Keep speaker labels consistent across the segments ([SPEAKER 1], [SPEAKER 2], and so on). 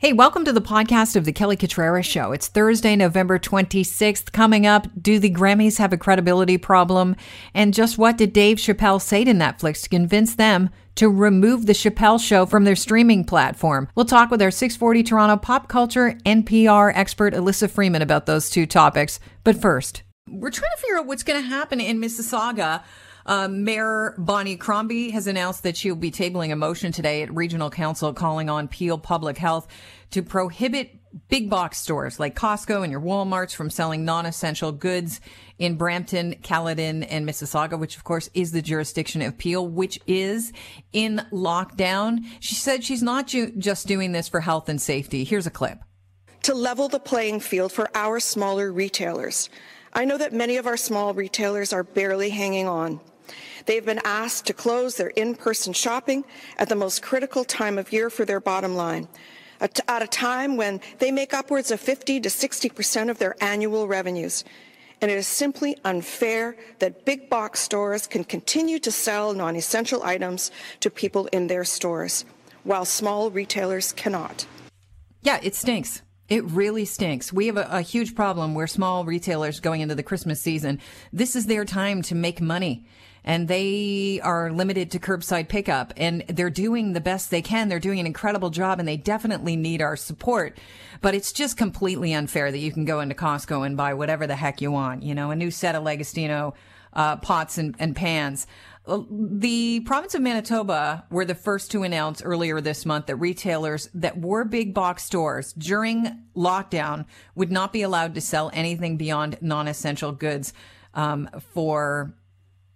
[SPEAKER 1] Hey, welcome to the podcast of the Kelly Cutrara Show. It's Thursday, November 26th. Coming up, do the Grammys have a credibility problem? And just what did Dave Chappelle say to Netflix to convince them to remove the Chappelle Show from their streaming platform? We'll talk with our 640 Toronto pop culture NPR expert Alyssa Freeman about those two topics. But first, we're trying to figure out what's going to happen in Mississauga uh, Mayor Bonnie Crombie has announced that she'll be tabling a motion today at Regional Council calling on Peel Public Health to prohibit big box stores like Costco and your Walmarts from selling non-essential goods in Brampton, Caledon, and Mississauga, which of course is the jurisdiction of Peel, which is in lockdown. She said she's not ju- just doing this for health and safety. Here's a clip.
[SPEAKER 2] To level the playing field for our smaller retailers. I know that many of our small retailers are barely hanging on. They've been asked to close their in-person shopping at the most critical time of year for their bottom line, at a time when they make upwards of 50 to 60 percent of their annual revenues. And it is simply unfair that big box stores can continue to sell non-essential items to people in their stores, while small retailers cannot.
[SPEAKER 1] Yeah, it stinks. It really stinks. We have a, a, huge problem where small retailers going into the Christmas season, this is their time to make money and they are limited to curbside pickup and they're doing the best they can. They're doing an incredible job and they definitely need our support. But it's just completely unfair that you can go into Costco and buy whatever the heck you want, you know, a new set of Lagostina uh, pots and, and pans. The province of Manitoba were the first to announce earlier this month that retailers that were big box stores during lockdown would not be allowed to sell anything beyond non-essential goods um, for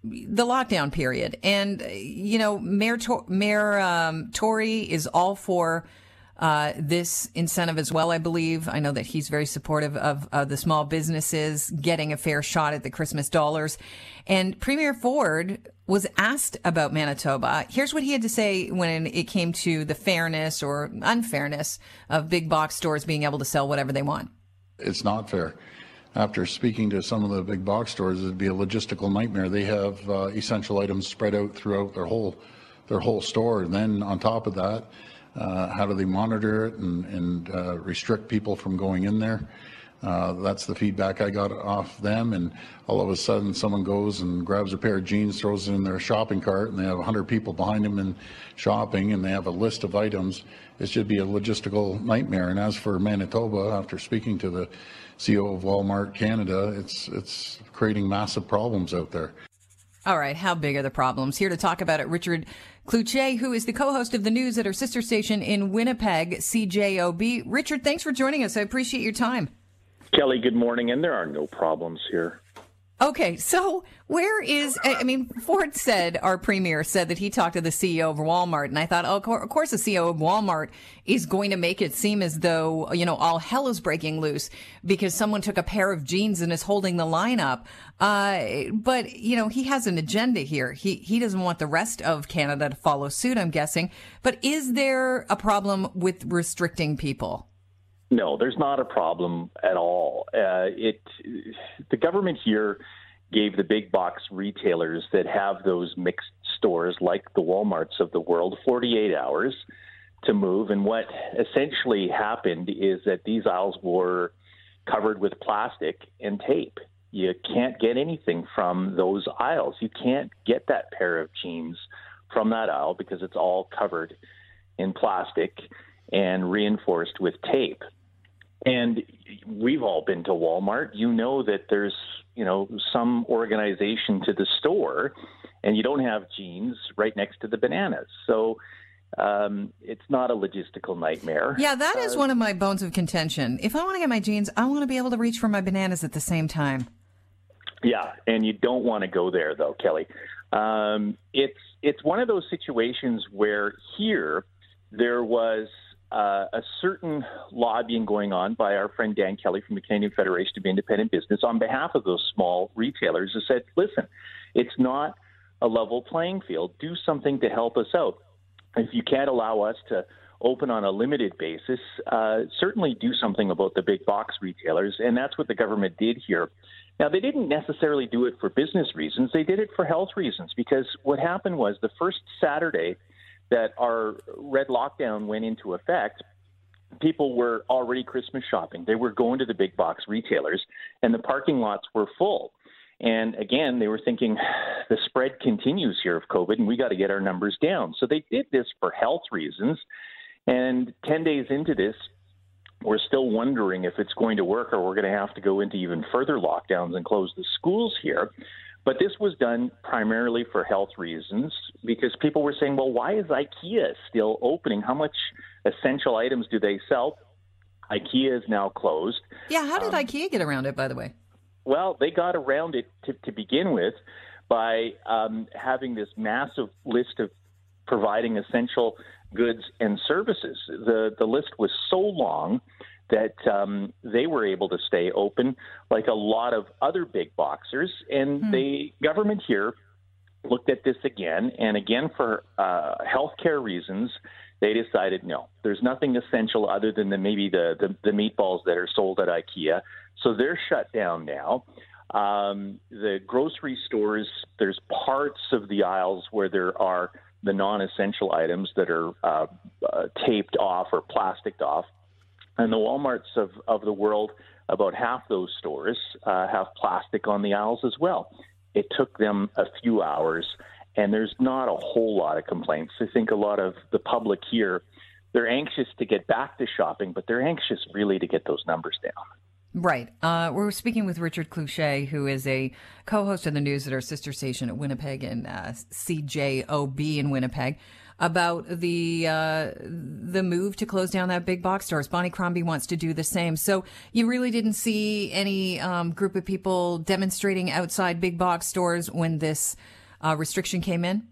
[SPEAKER 1] the lockdown period. And, you know, Mayor, Tor- Mayor um, Tory is all for uh, this incentive as well, I believe. I know that he's very supportive of uh, the small businesses getting a fair shot at the Christmas dollars. And Premier Ford was asked about Manitoba. Here's what he had to say when it came to the fairness or unfairness of big box stores being able to sell whatever they want.
[SPEAKER 3] It's not fair after speaking to some of the big box stores, it'd be a logistical nightmare. They have uh, essential items spread out throughout their whole their whole store. And then on top of that, uh, how do they monitor it and, and uh, restrict people from going in there? Uh, that's the feedback I got off them. And all of a sudden, someone goes and grabs a pair of jeans, throws it in their shopping cart, and they have 100 people behind them and shopping, and they have a list of items. It should be a logistical nightmare. And as for Manitoba, after speaking to the CEO of Walmart Canada, it's it's creating massive problems out there.
[SPEAKER 1] All right, how big are the problems? Here to talk about it, Richard Cloutier, who is the co-host of the news at our sister station in Winnipeg, CJOB. Richard, thanks for joining us. I appreciate your time.
[SPEAKER 4] Kelly, good morning. And there are no problems here.
[SPEAKER 1] Okay, so where is, I mean, Ford said, our premier said that he talked to the CEO of Walmart, and I thought, oh, of course, the CEO of Walmart is going to make it seem as though, you know, all hell is breaking loose because someone took a pair of jeans and is holding the line up. Uh, but, you know, he has an agenda here. He, he doesn't want the rest of Canada to follow suit, I'm guessing. But is there a problem with restricting people?
[SPEAKER 4] No, there's not a problem at all. Uh, it the government here gave the big box retailers that have those mixed stores like the Walmarts of the world 48 hours to move and what essentially happened is that these aisles were covered with plastic and tape. You can't get anything from those aisles. You can't get that pair of jeans from that aisle because it's all covered in plastic and reinforced with tape. And we've all been to Walmart. You know that there's, you know, some organization to the store, and you don't have jeans right next to the bananas. So um, it's not a logistical nightmare.
[SPEAKER 1] Yeah, that is uh, one of my bones of contention. If I want to get my jeans, I want to be able to reach for my bananas at the same time.
[SPEAKER 4] Yeah, and you don't want to go there though, Kelly. Um, it's it's one of those situations where here there was uh, a certain lobbying going on by our friend Dan Kelly from the Canadian Federation of Independent Business on behalf of those small retailers who said, listen, it's not a level playing field. Do something to help us out. If you can't allow us to open on a limited basis, uh, certainly do something about the big box retailers. And that's what the government did here. Now, they didn't necessarily do it for business reasons, they did it for health reasons because what happened was the first Saturday that our red lockdown went into effect, people were already Christmas shopping. They were going to the big box retailers, and the parking lots were full. And again, they were thinking the spread continues here of COVID, and we got to get our numbers down. So they did this for health reasons. And 10 days into this, we're still wondering if it's going to work or we're going to have to go into even further lockdowns and close the schools here. But this was done primarily for health reasons because people were saying, well, why is IKEA still opening? How much essential items do they sell? IKEA is now closed.
[SPEAKER 1] Yeah, how did um, IKEA get around it, by the way?
[SPEAKER 4] Well, they got around it to, to begin with by um, having this massive list of providing essential goods and services. The the list was so long that um, they were able to stay open, like a lot of other big boxers. And hmm. the government here looked at this again and again for uh, healthcare reasons. They decided no, there's nothing essential other than the, maybe the, the, the meatballs that are sold at IKEA. So they're shut down now. Um, the grocery stores, there's parts of the aisles where there are the non-essential items that are uh, uh, taped off or plasticed off. And the Walmarts of, of the world, about half those stores uh, have plastic on the aisles as well. It took them a few hours, and there's not a whole lot of complaints. I think a lot of the public here, they're anxious to get back to shopping, but they're anxious really to get those numbers down.
[SPEAKER 1] Right. Uh, we're speaking with Richard Cloutier, who is a co-host of the news at our sister station at Winnipeg and uh, CJOB in Winnipeg about the uh, the move to close down that big box stores. Bonnie Crombie wants to do the same. So you really didn't see any um, group of people demonstrating outside big box stores when this uh, restriction came in.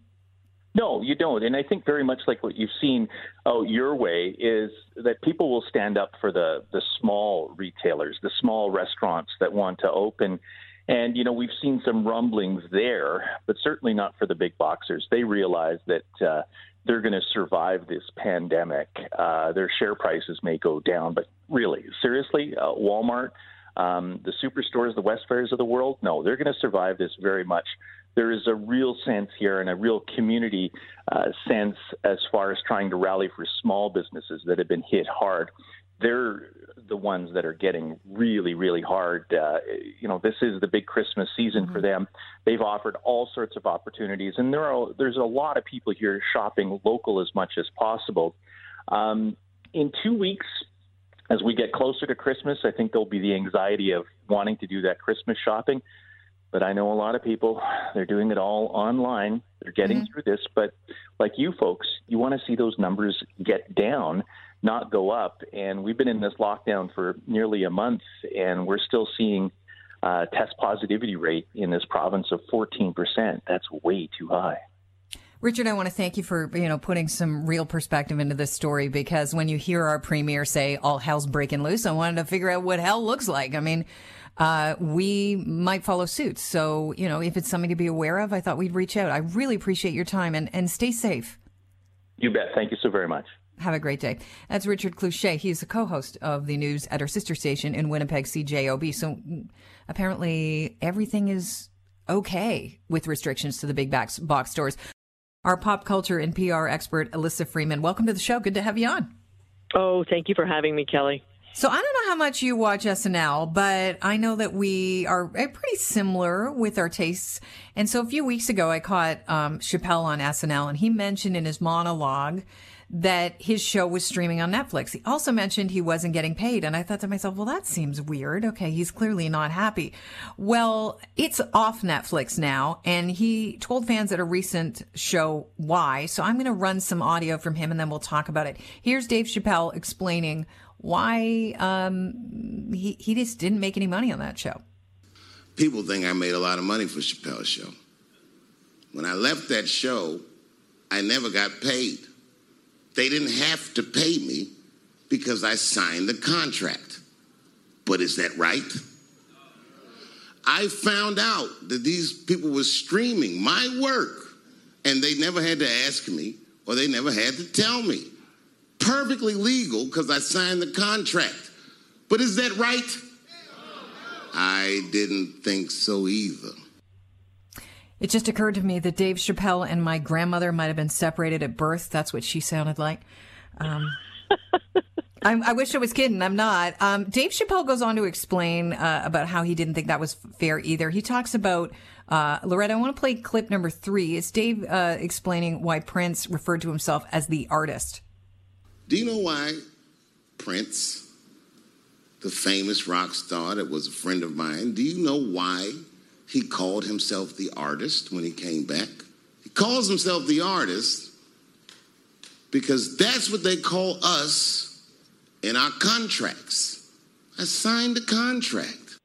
[SPEAKER 4] No, you don't. And I think very much like what you've seen out your way is that people will stand up for the, the small retailers, the small restaurants that want to open. And, you know, we've seen some rumblings there, but certainly not for the big boxers. They realize that uh, they're going to survive this pandemic. Uh, their share prices may go down, but really, seriously, uh, Walmart, um, the superstores, the Westfairs of the world, no, they're going to survive this very much there is a real sense here and a real community uh, sense as far as trying to rally for small businesses that have been hit hard. They're the ones that are getting really, really hard. Uh, you know, this is the big Christmas season mm-hmm. for them. They've offered all sorts of opportunities, and there are there's a lot of people here shopping local as much as possible. Um, in two weeks, as we get closer to Christmas, I think there'll be the anxiety of wanting to do that Christmas shopping. But I know a lot of people, they're doing it all online. They're getting mm-hmm. through this. But like you folks, you want to see those numbers get down, not go up. And we've been in this lockdown for nearly a month, and we're still seeing uh, test positivity rate in this province of 14%. That's way too high.
[SPEAKER 1] Richard, I want to thank you for, you know, putting some real perspective into this story because when you hear our premier say all hell's breaking loose, I wanted to figure out what hell looks like. I mean, uh, we might follow suit. So, you know, if it's something to be aware of, I thought we'd reach out. I really appreciate your time and, and stay safe.
[SPEAKER 4] You bet. Thank you so very much.
[SPEAKER 1] Have a great day. That's Richard Cloutier. He's a co-host of the news at our sister station in Winnipeg, CJOB. So mm, apparently everything is okay with restrictions to the big box, box stores. Our pop culture and PR expert, Alyssa Freeman. Welcome to the show. Good to have you on.
[SPEAKER 5] Oh, thank you for having me, Kelly.
[SPEAKER 1] So I don't know how much you watch SNL, but I know that we are eh, pretty similar with our tastes. And so a few weeks ago, I caught um, Chappelle on SNL, and he mentioned in his monologue that his show was streaming on Netflix. He also mentioned he wasn't getting paid. And I thought to myself, well, that seems weird. Okay. He's clearly not happy. Well, it's off Netflix now. And he told fans at a recent show why. So I'm going to run some audio from him and then we'll talk about it. Here's Dave Chappelle explaining why um, he, he just didn't make any money on that show.
[SPEAKER 6] People think I made a lot of money for Chappelle's show. When I left that show, I never got paid. They didn't have to pay me because I signed the contract. But is that right? I found out that these people were streaming my work and they never had to ask me or they never had to tell me perfectly legal because I signed the contract. But is that right? I didn't think so either.
[SPEAKER 1] It just occurred to me that Dave Chappelle and my grandmother might have been separated at birth. That's what she sounded like. Um, I'm, i wish I was kidding. I'm not. Um, Dave Chappelle goes on to explain uh, about how he didn't think that was fair either. He talks about uh, Loretta. I want to play clip number three. It's Dave uh, explaining why Prince referred to himself as the artist.
[SPEAKER 6] Do you know why Prince, the famous rock star that was a friend of mine, do you know why he called himself the artist when he came back? He calls himself the artist because that's what they call us in our contracts. I signed a contract.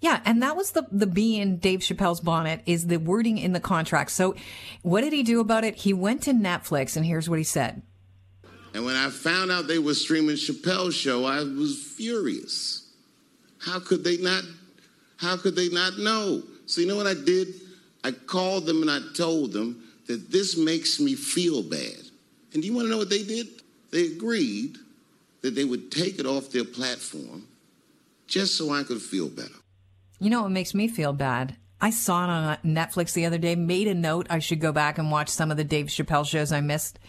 [SPEAKER 1] Yeah, and that was the the bee in Dave Chappelle's bonnet is the wording in the contract. So, what did he do about it? He went to Netflix, and here's what he said.
[SPEAKER 6] And when I found out they were streaming Chappelle's show, I was furious. How could they not? How could they not know? So you know what I did? I called them and I told them that this makes me feel bad. And do you want to know what they did? They agreed that they would take it off their platform just so I could feel better.
[SPEAKER 1] You know what makes me feel bad? I saw it on Netflix the other day, made a note I should go back and watch some of the Dave Chappelle shows I missed.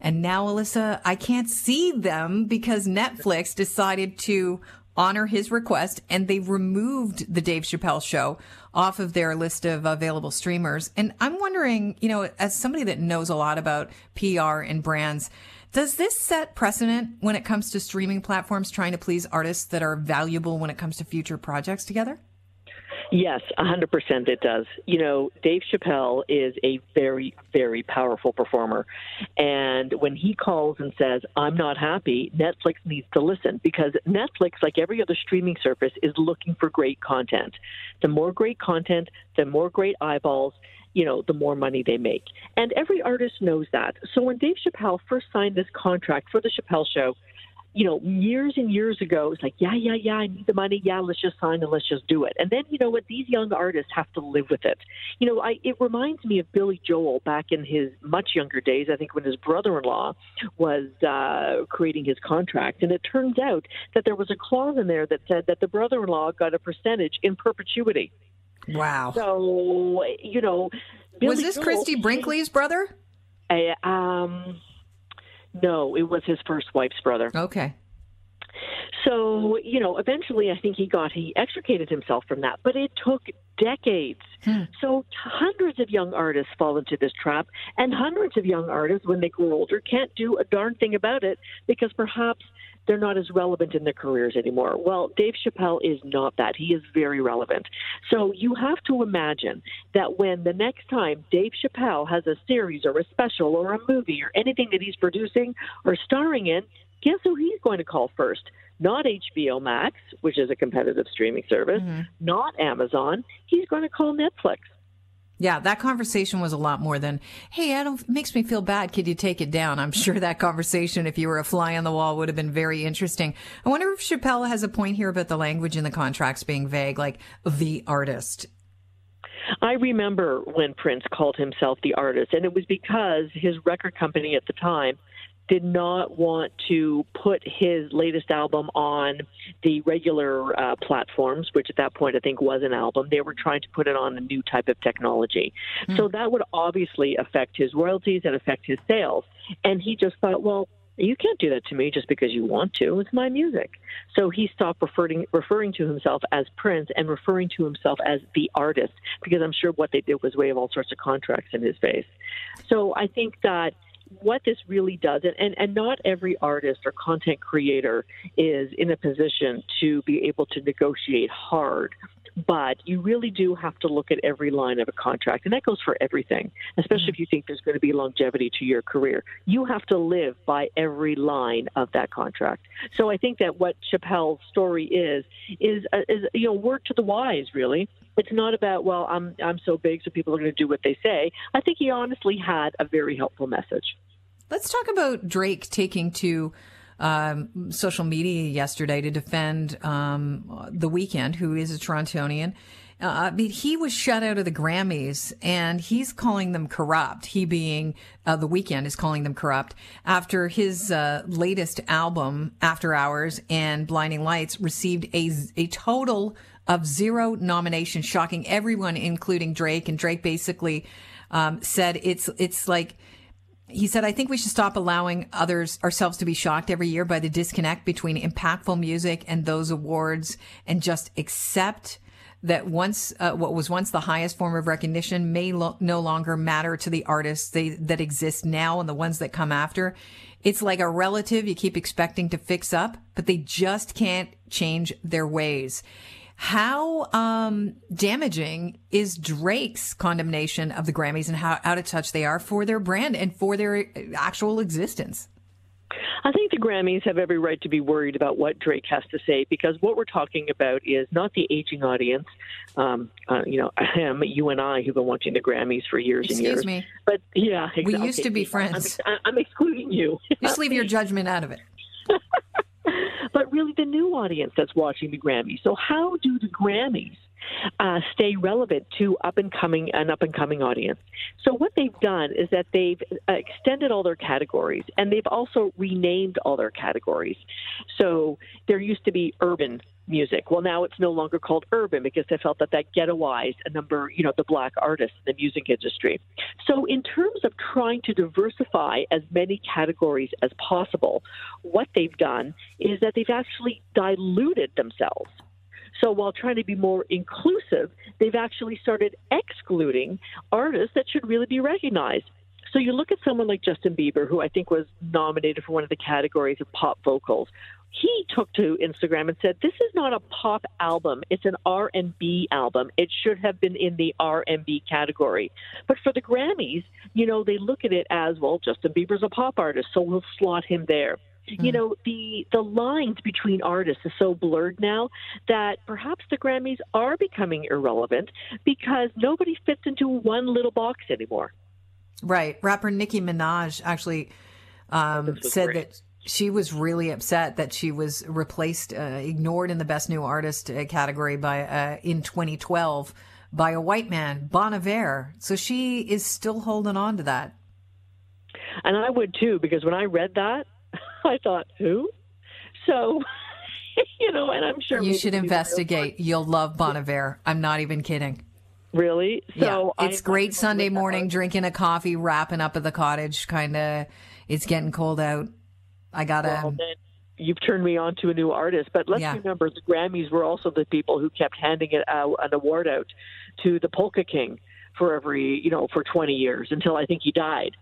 [SPEAKER 1] And now, Alyssa, I can't see them because Netflix decided to honor his request and they removed the Dave Chappelle show off of their list of available streamers. And I'm wondering, you know, as somebody that knows a lot about PR and brands, does this set precedent when it comes to streaming platforms trying to please artists that are valuable when it comes to future projects together?
[SPEAKER 5] Yes, 100% it does. You know, Dave Chappelle is a very, very powerful performer. And when he calls and says, I'm not happy, Netflix needs to listen because Netflix, like every other streaming service, is looking for great content. The more great content, the more great eyeballs, you know, the more money they make. And every artist knows that. So when Dave Chappelle first signed this contract for The Chappelle Show, you know, years and years ago, it's like, yeah, yeah, yeah, I need the money. Yeah, let's just sign and let's just do it. And then, you know what? These young artists have to live with it. You know, I, it reminds me of Billy Joel back in his much younger days, I think when his brother in law was uh, creating his contract. And it turns out that there was a clause in there that said that the brother in law got a percentage in perpetuity.
[SPEAKER 1] Wow.
[SPEAKER 5] So, you know, Billy
[SPEAKER 1] was this
[SPEAKER 5] Joel,
[SPEAKER 1] Christie Brinkley's brother?
[SPEAKER 5] I, um, no, it was his first wife's brother.
[SPEAKER 1] Okay.
[SPEAKER 5] So, you know, eventually I think he got, he extricated himself from that, but it took decades. Hmm. So, hundreds of young artists fall into this trap, and hundreds of young artists, when they grow older, can't do a darn thing about it because perhaps they're not as relevant in their careers anymore. Well, Dave Chappelle is not that. He is very relevant. So you have to imagine that when the next time Dave Chappelle has a series or a special or a movie or anything that he's producing or starring in, guess who he's going to call first? Not HBO Max, which is a competitive streaming service, mm-hmm. not Amazon. He's going to call Netflix.
[SPEAKER 1] Yeah, that conversation was a lot more than, "Hey, Adam, makes me feel bad. Could you take it down?" I'm sure that conversation, if you were a fly on the wall, would have been very interesting. I wonder if Chappelle has a point here about the language in the contracts being vague, like the artist.
[SPEAKER 5] I remember when Prince called himself the artist, and it was because his record company at the time did not want to put his latest album on the regular uh, platforms, which at that point I think was an album. They were trying to put it on a new type of technology. Mm. So that would obviously affect his royalties and affect his sales. And he just thought, well, you can't do that to me just because you want to. It's my music. So he stopped referring referring to himself as Prince and referring to himself as the artist because I'm sure what they did was wave all sorts of contracts in his face. So I think that what this really does, and, and, and not every artist or content creator is in a position to be able to negotiate hard but you really do have to look at every line of a contract, and that goes for everything, especially mm-hmm. if you think there's going to be longevity to your career. You have to live by every line of that contract. So I think that what Chappelle's story is is, uh, is you know, word to the wise, really. It's not about well, I'm I'm so big, so people are going to do what they say. I think he honestly had a very helpful message.
[SPEAKER 1] Let's talk about Drake taking to um, social media yesterday to defend um, the Weeknd who is a Torontonian. Uh, I mean, he was shut out of the Grammys, and he's calling them corrupt. He being uh, the Weeknd is calling them corrupt after his uh, latest album, After Hours and Blinding Lights, received a a total of zero nominations, shocking everyone, including Drake. And Drake basically um, said it's it's like He said, I think we should stop allowing others, ourselves to be shocked every year by the disconnect between impactful music and those awards and just accept that once uh, what was once the highest form of recognition may lo- no longer matter to the artists they, that exist now and the ones that come after. It's like a relative you keep expecting to fix up, but they just can't change their ways. How um, damaging is Drake's condemnation of the Grammys and how out of touch they are for their brand and for their actual existence?
[SPEAKER 5] I think the Grammys have every right to be worried about what Drake has to say because what we're talking about is not the aging audience. Um, uh, you know, him, you and I, who've been watching the Grammys for years
[SPEAKER 1] Excuse
[SPEAKER 5] and years.
[SPEAKER 1] Excuse me.
[SPEAKER 5] But yeah, exactly.
[SPEAKER 1] We used to be friends.
[SPEAKER 5] I'm, I'm excluding you.
[SPEAKER 1] Just leave your judgment out of it.
[SPEAKER 5] but really, the new audience that's watching the Grammys. So, how do the Grammys uh, stay relevant to up and coming an up and coming audience. So what they've done is that they've uh, extended all their categories and they've also renamed all their categories. So there used to be urban music. Well, now it's no longer called urban because they felt that that ghettoized a number, you know, the black artists in the music industry. So, in terms of trying to diversify as many categories as possible, what they've done is that they've actually diluted themselves. So while trying to be more inclusive, they've actually started excluding artists that should really be recognized. So you look at someone like Justin Bieber, who I think was nominated for one of the categories of pop vocals. He took to Instagram and said, "This is not a pop album; it's an R&B album. It should have been in the R&B category." But for the Grammys, you know, they look at it as, "Well, Justin Bieber's a pop artist, so we'll slot him there." Mm. You know, the the lines between artists is so blurred now that perhaps the Grammys are becoming irrelevant because nobody fits into one little box anymore.
[SPEAKER 1] Right. Rapper Nicki Minaj actually um, said great. that she was really upset that she was replaced, uh, ignored in the Best New Artist uh, category by uh, in 2012 by a white man, Bon Iver. So she is still holding on to that.
[SPEAKER 5] And I would too, because when I read that, I thought, who? So, you know, and I'm sure
[SPEAKER 1] you should investigate. You'll love Bon Iver. I'm not even kidding.
[SPEAKER 5] Really?
[SPEAKER 1] So yeah, it's I'm great Sunday morning, drinking a coffee, wrapping up at the cottage. Kind of, it's getting cold out. I gotta.
[SPEAKER 5] Well, you've turned me on to a new artist. But let's yeah. remember, the Grammys were also the people who kept handing it out, an award out to the Polka King for every, you know, for 20 years until I think he died.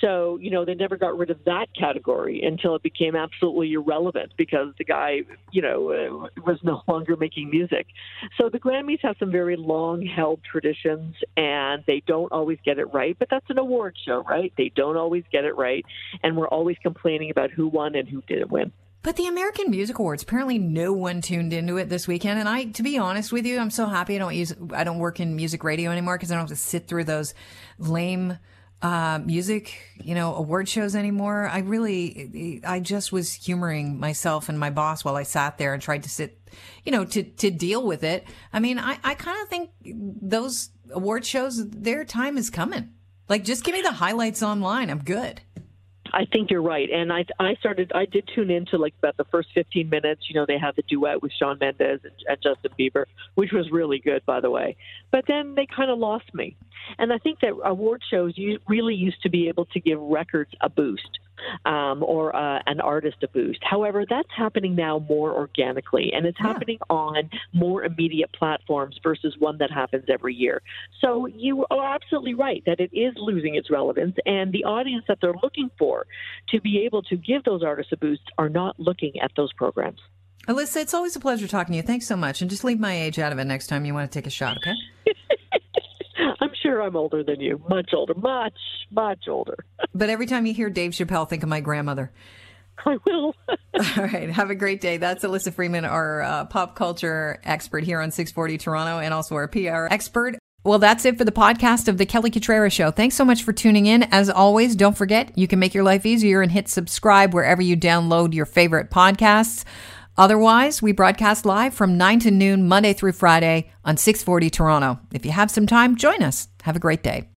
[SPEAKER 5] So, you know, they never got rid of that category until it became absolutely irrelevant because the guy, you know, uh, was no longer making music. So the Grammys have some very long held traditions and they don't always get it right, but that's an award show, right? They don't always get it right. And we're always complaining about who won and who didn't win.
[SPEAKER 1] But the American Music Awards, apparently no one tuned into it this weekend. And I, to be honest with you, I'm so happy I don't use, I don't work in music radio anymore because I don't have to sit through those lame uh, music, you know, award shows anymore. I really, I just was humoring myself and my boss while I sat there and tried to sit, you know, to, to deal with it. I mean, I, I kind of think those award shows, their time is coming. Like, just give me the highlights online. I'm good.
[SPEAKER 5] I think you're right, and I I started I did tune into like about the first 15 minutes. You know, they had the duet with Shawn Mendes and, and Justin Bieber, which was really good, by the way. But then they kind of lost me, and I think that award shows you really used to be able to give records a boost um, or uh, an artist a boost. However, that's happening now more organically, and it's yeah. happening on more immediate platforms versus one that happens every year. So you are absolutely right that it is losing its relevance, and the audience that they're looking for to be able to give those artists a boost are not looking at those programs.
[SPEAKER 1] Alyssa, it's always a pleasure talking to you. Thanks so much. And just leave my age out of it next time you want to take a shot, okay?
[SPEAKER 5] I'm sure I'm older than you. Much older. Much, much older.
[SPEAKER 1] But every time you hear Dave Chappelle, think of my grandmother.
[SPEAKER 5] I will.
[SPEAKER 1] All right. Have a great day. That's Alyssa Freeman, our uh, pop culture expert here on 640 Toronto and also our PR expert. Well, that's it for the podcast of The Kelly Cutrara Show. Thanks so much for tuning in. As always, don't forget you can make your life easier and hit subscribe wherever you download your favorite podcasts. Otherwise, we broadcast live from 9 to noon, Monday through Friday on 640 Toronto. If you have some time, join us. Have a great day.